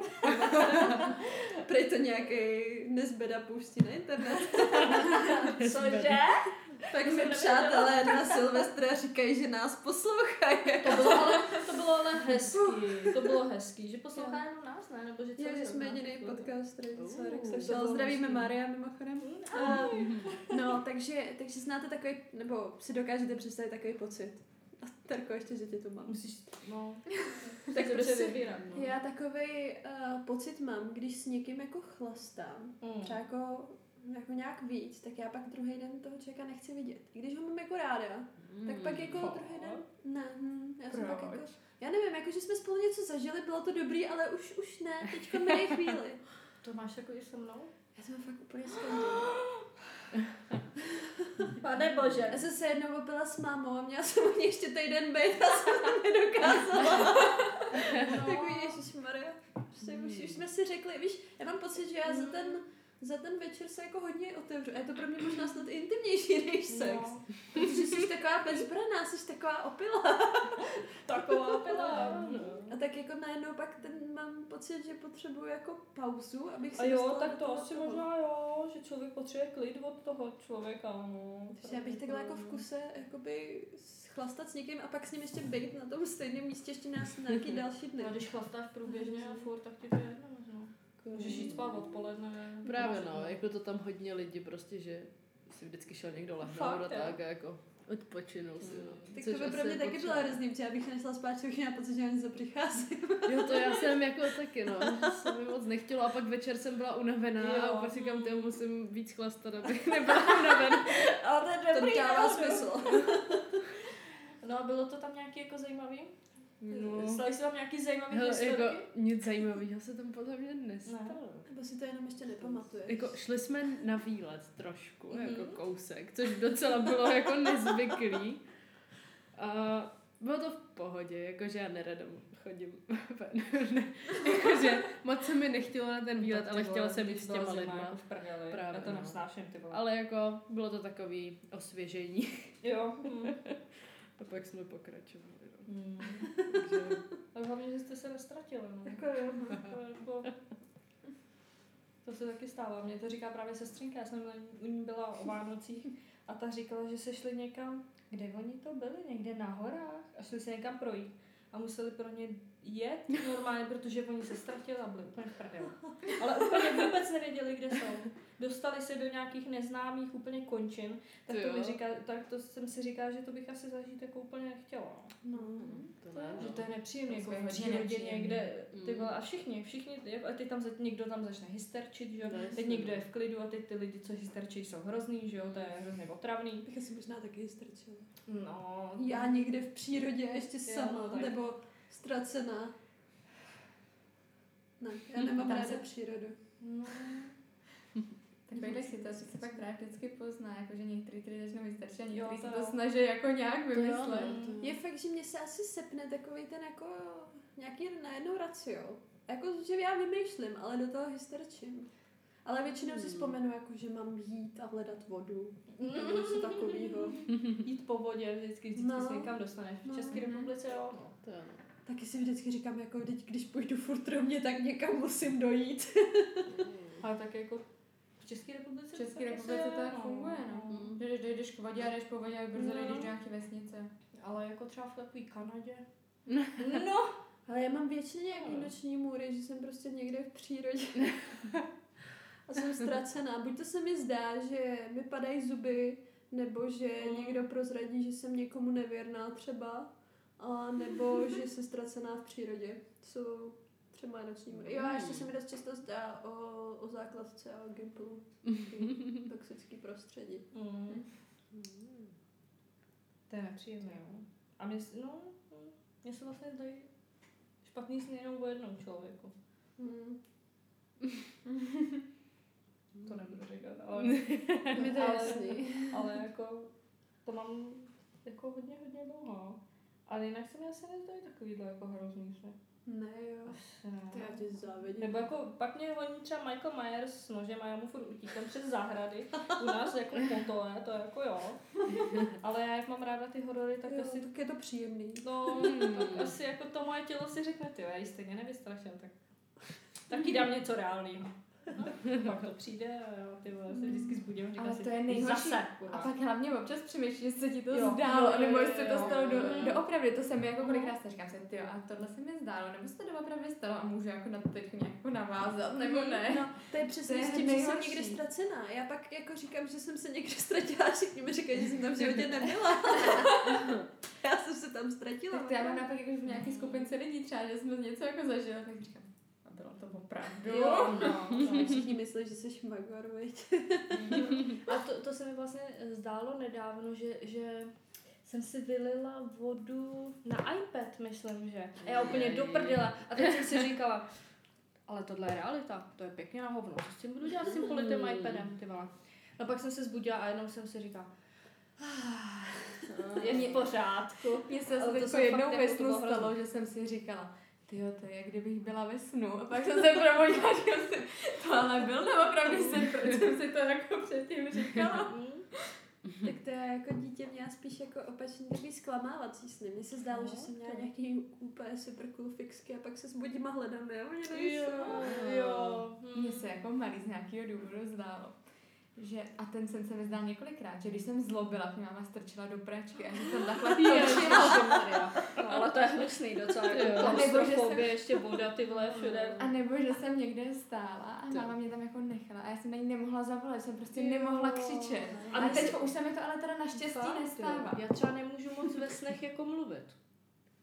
Prej to nějaký nezbeda pouští na internet. Cože? Tak mi přátelé na Silvestra říkají, že nás poslouchají. To bylo ale, to bylo ale hezký. To bylo hezký, že poslouchá jenom nás, ne? Nebo že celý že jsme jediný podcast, který Uh, to Zdravíme hezký. Maria mimochodem. A, no, takže, takže znáte takový, nebo si dokážete představit takový pocit. A Terko, ještě, že tě tu mám. Musíš, no. Tak Tak prostě vybírat, no. Já takový uh, pocit mám, když s někým jako chlastám, Mm. třeba jako, jako nějak víc, tak já pak druhý den toho člověka nechci vidět. I když ho mám jako ráda, tak pak jako fakt? druhý den, ne, hm, já jsem pak jako, já nevím, jako že jsme spolu něco zažili, bylo to dobrý, ale už, už ne, teďka mi dej chvíli. To máš jako i se mnou? Já jsem fakt úplně. Pane bože. Já jsem se jednou opila s mámou a měla jsem u ní ještě týden být a jsem to nedokázala. Takový ježišmarja. Prostě už, už jsme si řekli, víš, já mám pocit, že já za ten, za ten večer se jako hodně otevřu. A je to pro mě možná snad i intimnější než sex. No, Protože jsi taková bezbraná, jsi taková opila. taková pila. No. A tak jako najednou pak ten mám pocit, že potřebuju jako pauzu, abych se A jo, tak to asi toho. možná jo, že člověk potřebuje klid od toho člověka, no. Takže já bych takhle jako v kuse jakoby chlastat s někým a pak s ním ještě být na tom stejném místě ještě na nějaký další dny. No, když chlastáš průběžně a furt, tak ti to je jedno. Můžeš jít spát odpoledne. Právě máš- no, jako to tam hodně lidi prostě, že si vždycky šel někdo lehnout a tak a jako odpočinul si, no. Tak Což to by pro mě taky bylo hrozný, protože já bych nešla spát, člověk měla pocit, že oni se přichází. Jo, to já jsem jako taky, no. Se mi moc nechtělo a pak večer jsem byla unavená Jo. a si říkám, ty musím víc chlastat, abych nebyla unavená. Ale to je To dobrý, dává no, smysl. No a bylo to tam nějaký jako zajímavý? No. Stali se tam nějaký zajímavý Hele, historky? jako nic zajímavého se tam podle mě nestalo. Nebo si to jenom ještě nepamatuješ. Jako šli jsme na výlet trošku, Mhm. mm-hmm. jako kousek, což docela bylo jako nezvyklý. A bylo to v pohodě, jakože já nerada chodím ven. ne, jakože moc se mi nechtělo na ten výlet, ale chtěla jsem být s těma lidma. Jako v prdeli. Právě, Já to no. nesnáším, ty vole. Ale jako bylo to takový osvěžení. Jo. Mm. A pak jsme pokračovali. No. Mm. Takže, Ale hlavně, že jste se nestratili, no. Jako jo. To je jako- To se taky stává. Mně to říká právě sestřenka. Já jsem u ní byla o Vánocích a ta říkala, že se šli někam, kde oni to byli, někde na horách a šli se někam projít. A museli pro ně jet normálně, protože oni se ztratili a byli úplně v prdeli. Ale úplně vůbec nevěděli, kde jsou. Dostali se do nějakých neznámých úplně končin, tak to, mi říká, tak to jsem si říkala, že to bych asi zažít jako úplně nechtěla. No. to ne, Že no. to je nepříjemné, jako To je v přírodě nepříjemný. někde, ty Mm. vole, a všichni, všichni, a ty tam, někdo tam začne hysterčit, že jo, No, teď někdo no. je v klidu a teď ty lidi, co hysterčí, jsou hrozný, že jo, to je hrozně otravný. Bych asi možná taky strčila. No, Já někde v přírodě ještě Jo, sama, tak. nebo ztracená. Ne, já nemám Tam ráda se- přírodu. no, Takovýhle situace se pak právě vždycky pozná, jako že některý tady začnou vystrčit a Jo, některý se to jo. snaží jako nějak jo, vymyslet. no, to- Je fakt, že mě se asi sepne takový ten jako nějaký najednou racio. Jako, že já vymýšlím, ale do toho hysterčím. Ale většinou si Hmm. vzpomenu, jako, že mám jít a hledat vodu. Nebo něco takového. jít po vodě vždycky, vždycky No. se někam dostaneš. V No. České republice jo. To je no. Taky si vždycky říkám, jako, teď, když půjdu furt rovně, tak někam musím dojít. Ale tak jako České republice V České republice to tak funguje, no. Mm. Že když dojdeš k vodě a jdeš po vodě a brzo No. dojdeš do nějaké vesnice. Ale jako třeba v takové Kanadě. No. No, Ale já mám většině nějaký noční můry, že jsem prostě někde v přírodě. a jsem ztracená. Buď to se mi zdá, že mi padají zuby, nebo že někdo prozradí, že jsem někomu nevěrná třeba, a nebo že jsem ztracená v přírodě. To jsou třeba moje noční můry. Jo, a ještě se mi dost často zdá o, o základce a o Gimplu. Toxický prostředí. Mm. To je nepříjemné, jo. A mě, no, mm, mně se vlastně zdají špatný sny jenom o jednom člověku. Hmm. To nebudu říkat, ale, Mi to je Ale- jasný. ale jako to mám jako hodně, hodně dlouho. Ale jinak se mi asi nezdají takovýhle jako hrozný sny. Ne, jo. To já tě závidím. Nebo jako pak mě honí třeba Michael Myers s nožem a já mu furt utíkám přes zahrady. U nás jako motole, to jako jo. Ale já jak mám ráda ty horory, tak jo, asi tak je to příjemný. No, tak asi jako to moje tělo si řekne, ty já ji stejně nevystraším, tak taky dám něco reálného. No, pak to přijde a já ty vole, se vždycky zbudím Ale si, to je nejhorší. zase, A pak hlavně občas přemýšlíš, jestli se ti to Jo. zdálo, Jo, jo, nebo jo, jestli to jo. stalo do, Mm. doopravdy. To se mi jako kolikrát stane, říkám si, ty a tohle se mi zdálo, nebo se to doopravdy stalo a můžu jako na to teď nějak jako navázat, nebo ne. No, to je přesně To je s tím, že jsem někde ztracená. Já pak jako říkám, že jsem se někde ztratila a všichni mi říkají, že jsem tam v životě nebyla. já jsem se tam ztratila. Tak to já mám naopak jako v nějaké skupince lidí třeba, že jsme něco jako zažili, tak říkám, opravdu. Jo, no, no. Všichni myslí, že jsi magor, viď? A to, to se mi vlastně zdálo nedávno, že, že jsem si vylila vodu na iPad, myslím, že. A já úplně do prdela. A teď jsem si říkala, ale tohle je realita, to je pěkně na hovno. Co s tím budu dělat s tím politým iPadem, ty vole. No pak jsem se zbudila a jenom jsem si říkala, je v pořádku. Mně se to jako jednou jako bylo stalo, že jsem si říkala, tyjo, to je, jak kdybych byla ve snu. A pak jsem se probudila říkala si, to ale byl neopravdu sen, proč jsem si to jako předtím říkala. tak to já jako dítě měla spíš jako opačně takový zklamávací sny. Mně se zdálo, že jsem měla nějaký úplně super cool fixky a pak se zbudím a hledám, jo, mě nejsou. jo. Mně se jako malý z nějakého důvodu zdálo, že, a ten sen se mi zdál několikrát, že když jsem zlobila, tak mě máma strčila do pračky a že jsem takhle točila. No, ale to je hnusný docela, jako Jo. klaustrofobie, ještě voda, ty vole, všude. A nebo že jsem někde stála a máma mě tam jako nechala a já jsem na ní nemohla zavolat, jsem prostě nemohla křičet. A A teď si- už se mi to ale teda naštěstí Fakt, jo. nestává. Já třeba nemůžu moc ve snech jako mluvit.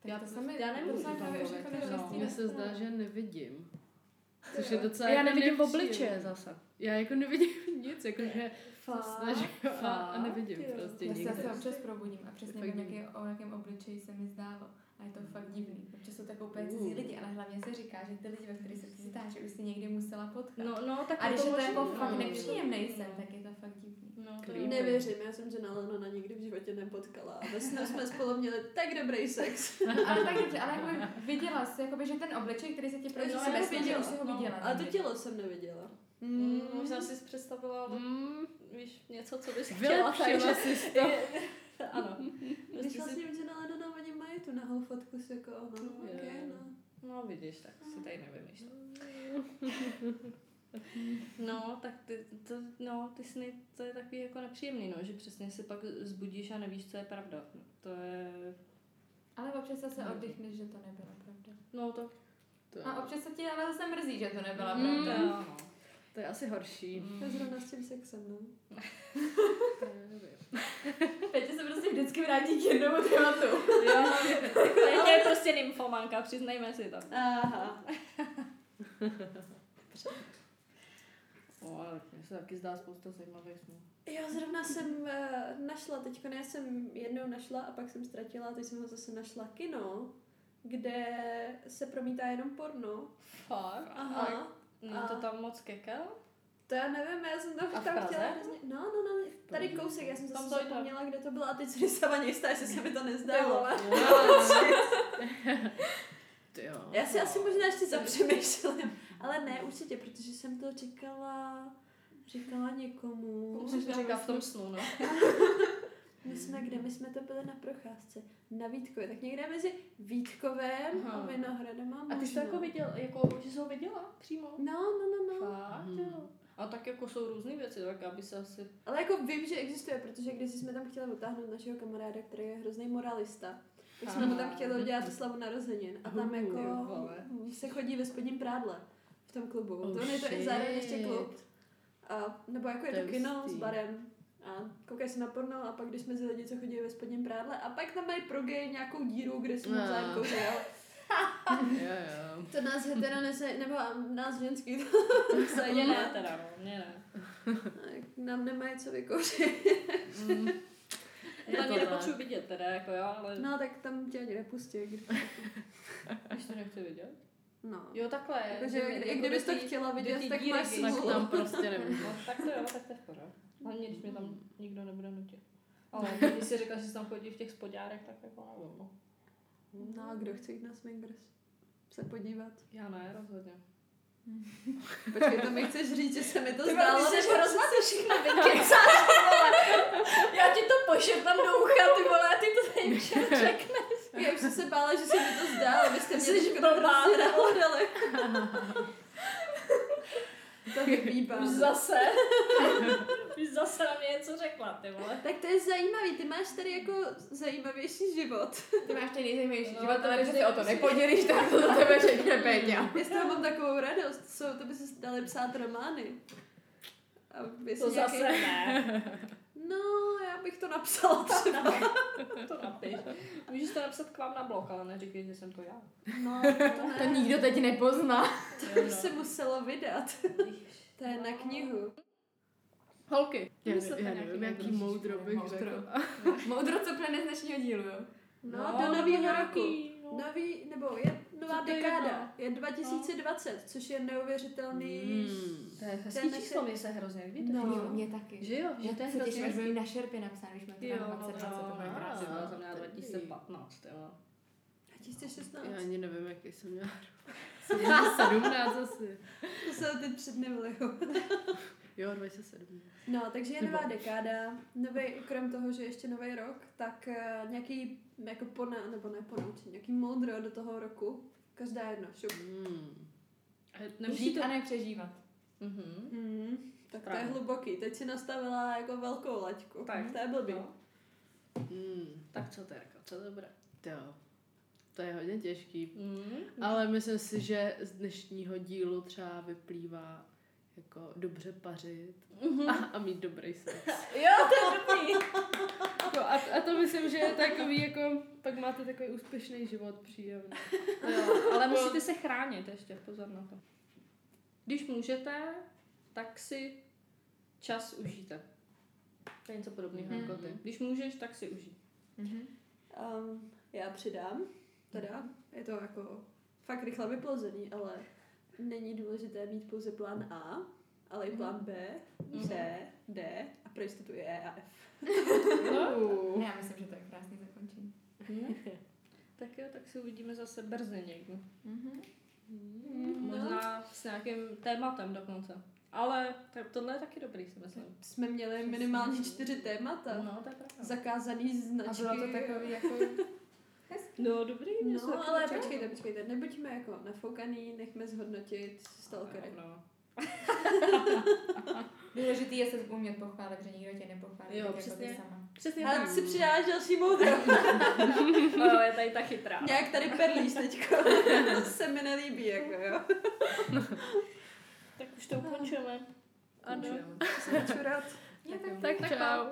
Tak Já- to se mi, já nemůžu už mluvit, jako no. se zdá, že nevidím. Což je docela Já jako nevidím v nepříjemný. obličeje zase. Já jako nevidím nic, jakože snažím a, a nevidím jo. prostě Já se občas probudím a přesně vím, jaký, o jakém obličeji se mi zdálo. A je to fakt divný. Občas jsou takové úplně Uh. cizí lidi, ale hlavně se říká, že ty lidi, ve kterých se ti zdá, že už si někdy musela potkat. No, no, tak a když je to jako no. fakt nepříjemný sen, tak je to fakt divný. No, to. Nevěřím, já jsem že Lenona nikdy v životě nepotkala. A ve snu jsme spolu měli tak dobrý sex. ale tak dobře, ale jako viděla jsi, jakoby, že ten obličej, který se ti No, snu, že viděla, už si ho no. viděla. A to někdy. tělo jsem neviděla. Mm, možná jsi představila, ale Mm, víš, něco, co bys chtěla, vylepšila jsi si to. ano. Myslela si... jsem, že na tu nahou fotku s jako, no, Jo. okay, no. No vidíš, tak si tady nevymýšlím. No, tak ty, to, no, ty sny, to je takový jako nepříjemný, no, že přesně si pak zbudíš a nevíš, co je pravda. To je, Ale občas se oddechneš, že to nebyla pravda. no to, to, A občas se ti ale zase mrzí, že to nebyla Mm. pravda. jo, no. to je asi horší. To je zrovna s tím sexem, no. To je, nevím. Teď vždycky vrátí k jednomu tématu. Jo, Peťa je prostě nymfomanka, přiznejme si to. Aha. O, ale mně se taky zdá spousta zajímavých snů. Jo, zrovna jsem uh, našla, teďko já jsem jednou našla a pak jsem ztratila, teď jsem ho zase našla kino, kde se promítá jenom porno. Fakt? Aha. No to tam moc kekel? To já nevím, já jsem tam, A tam chtěla hrozně... No, no, no, tady kousek, já jsem Tam zase to jde. zapomněla, kde to bylo a teď si sama nejistá, jestli se mi to nezdálo. Ty jo. Já si asi možná ještě zapřemýšlím, ale ne, určitě, protože jsem to říkala, říkala někomu. Komu jsi to říkal v tom snu, no? My jsme kde? My jsme to byli na procházce. Na Vítkově, tak někde mezi Vítkovem Aha. a Vinohradem a A ty jsi to jako viděl, jako, že jsi ho viděla přímo? No, no, no, no. Fakt, jo. A tak jako jsou různé věci, tak aby se asi... Ale jako vím, že existuje, protože když jsme tam chtěli vytáhnout našeho kamaráda, který je hrozný moralista. Tak jsme mu tam chtěli udělat slavu narozenin. A tam jako se chodí ve spodním prádle v tom klubu. Oh, to je to i zároveň ještě klub. A, nebo jako je To kino s barem. A koukají se na porno a pak když jsme lidi, co chodí ve spodním prádle a pak tam mají pro gay nějakou díru, kde No. navzájem kouří, jo. Jo, jo. To nás hetero nese, nebo nás ženský to se Mě ne teda, no, mě ne. Nám nemají co vykouřit. Mm. Je To tak. nepotřebuji vidět teda, jako jo, ale No tak tam tě ani nepustí. když- to nechci vidět. No. Jo, takhle. Jakože že- i jako kdybys to chtěla vidět, tak díry, máš když- Tak smůlu. tam prostě nemůžu. No, tak to jo, tak to je v pořád. Hlavně, když mě tam nikdo nebude nutit. Ale když si řekla, že jsi tam chodí v těch spodárech, tak jako nevím, no. No a kdo chce jít na swingers? Se podívat. Já ne, rozhodně. Počkej, to mi chceš říct, že se mi to Ty zdálo. jsi hrozná, ty všechno vykecáš. Já ti to pošepám do ucha, ty vole, a ty to tady nečem řekneš. Já už jsem se bála, že se mi to zdálo. Vy jste mě Jsi blbá, nahodili. To vypípám. Už zase. Už zase na mě něco řekla, ty vole. Tak to je zajímavý, ty máš tady jako zajímavější život. Ty máš ten nejzajímavější No, život, ale když se o to nepodělíš, tak to za tebe řekne Péťa. Já z toho mám takovou radost, jsou, to by se dali psát romány. A To zase nějaký- ne. No, já bych to napsala třeba. To napiš. Můžeš to napsat k vám na blog, ale neříkej, že jsem to já. No, to ne. To nikdo teď nepozná. To by se muselo vydat. To je na knihu. Holky. Já, Vymyslete já nějaký nevím, jaký moudro bych řekla. Moudro, co plyne z dnešního dílu, jo? No, No, do nového roku. no. Nový, nebo je nová to je dekáda. jedno? Je 2020, což je neuvěřitelný. Mm. To je hezký číslo, mě se hrozně líbí. No. Jo, mě taky. Že jo, že to je Já se těším, až hrozně na šerpě napsat, když máme Jo, třeba no 2020, to bude krásné. Měla to je 2015, jo. 2016. Já ani nevím, jaký jsem měla. Jsem měla 17 asi. To se teď před jo. Jo, 27. No, takže je nová dekáda. Nový, krom toho, že ještě nový rok, tak uh, nějaký jako pona, nebo ne ponaučení, nějaký moudro do toho roku. Každá jedno, šup. Mm. A Nemusí Žít to... a nepřežívat. Mhm. Mm, tak to je hluboký. Teď si nastavila jako velkou laťku. Tak. To je blbý. No. Mm. Tak co Terka, co to bude? Jo. To je hodně těžký. Mm. Ale myslím si, že z dnešního dílu třeba vyplývá jako dobře pařit a, a mít dobrý sex. Jo, to je dobrý. Jako, a, a to myslím, že je takový, jako, pak máte takový úspěšný život, příjemný. Jo, ale musíte se chránit ještě, pozor na to. Když můžete, tak si čas užijte. To je něco podobného jako ty. Když můžeš, tak si užij. Mhm. Um, já přidám, teda, je to jako fakt rychle vyplozený, ale není důležité mít pouze plán A, ale i plán B, C, D a pro jistotu i E a F. No. Já myslím, že to je krásný zakončení. Tak jo, tak si uvidíme zase brzy někdy. Mhm. No. Možná s nějakým tématem dokonce. Ale to, tohle je taky dobrý, si myslím. Jsme měli minimálně čtyři témata. No, to je pravda. Zakázaný A značky. bylo to takový jako... No, dobrý, No, taky ale líbí. počkejte, počkejte, nebuďme jako nafoukaný, nechme zhodnotit stalkery. No. Důležitý je se umět pochválit, že nikdo tě nepochválí, Jo, tak přesně. jako ty sama. Přesně Ale tak. si přidáš další moudro. No, je tady ta chytrá. Nějak tady perlíš teďko. to se mi nelíbí, jako jo. Tak už to ukončíme. Ano, jsem čurat. Jo, tak Tak čau. čau.